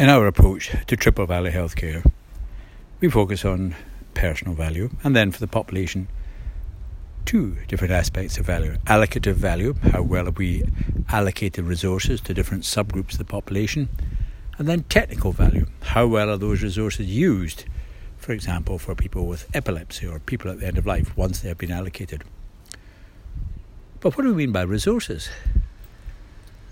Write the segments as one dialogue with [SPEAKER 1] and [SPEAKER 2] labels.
[SPEAKER 1] In our approach to Triple Value Healthcare, we focus on personal value and then for the population, two different aspects of value allocative value, how well have we allocated resources to different subgroups of the population, and then technical value, how well are those resources used, for example, for people with epilepsy or people at the end of life once they have been allocated. But what do we mean by resources?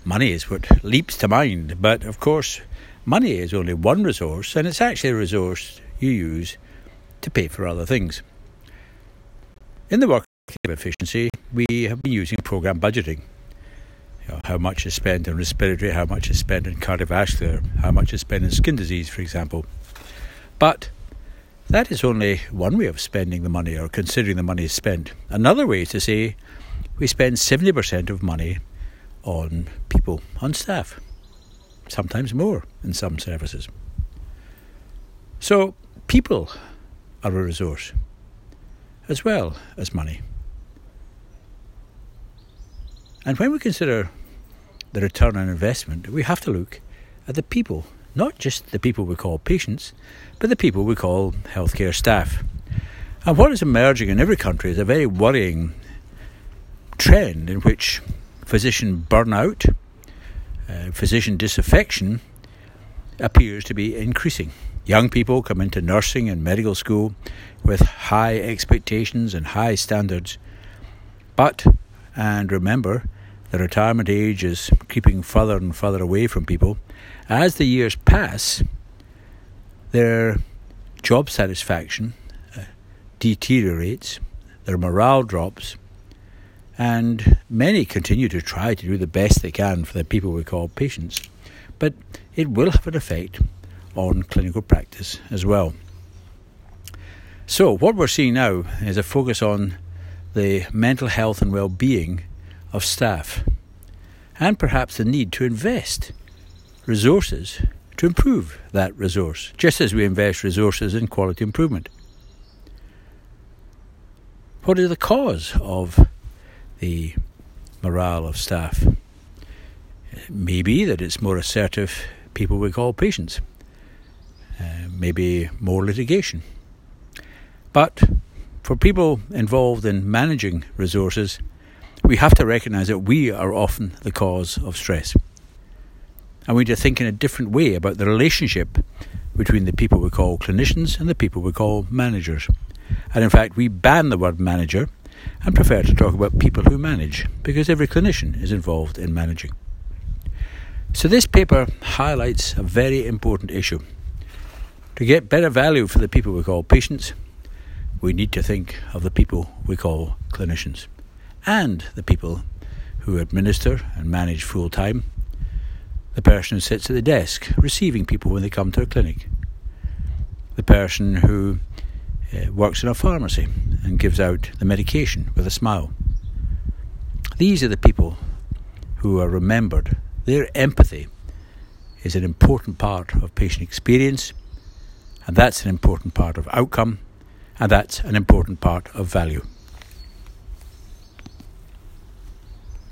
[SPEAKER 1] Money is what leaps to mind, but of course, Money is only one resource, and it's actually a resource you use to pay for other things. In the work of efficiency, we have been using program budgeting. You know, how much is spent on respiratory, how much is spent on cardiovascular, how much is spent on skin disease, for example. But that is only one way of spending the money or considering the money is spent. Another way is to say we spend 70% of money on people, on staff sometimes more in some services. So, people are a resource as well as money. And when we consider the return on investment, we have to look at the people, not just the people we call patients, but the people we call healthcare staff. And what is emerging in every country is a very worrying trend in which physician burnout uh, physician disaffection appears to be increasing. Young people come into nursing and medical school with high expectations and high standards, but, and remember, the retirement age is creeping further and further away from people. As the years pass, their job satisfaction uh, deteriorates, their morale drops, and many continue to try to do the best they can for the people we call patients. But it will have an effect on clinical practice as well. So, what we're seeing now is a focus on the mental health and well being of staff, and perhaps the need to invest resources to improve that resource, just as we invest resources in quality improvement. What is the cause of the morale of staff. Maybe that it's more assertive people we call patients. Uh, maybe more litigation. But for people involved in managing resources, we have to recognise that we are often the cause of stress. And we need to think in a different way about the relationship between the people we call clinicians and the people we call managers. And in fact, we ban the word manager and prefer to talk about people who manage, because every clinician is involved in managing. So, this paper highlights a very important issue. To get better value for the people we call patients, we need to think of the people we call clinicians and the people who administer and manage full time, the person who sits at the desk receiving people when they come to a clinic, the person who uh, works in a pharmacy and gives out the medication with a smile. These are the people who are remembered. Their empathy is an important part of patient experience, and that's an important part of outcome, and that's an important part of value.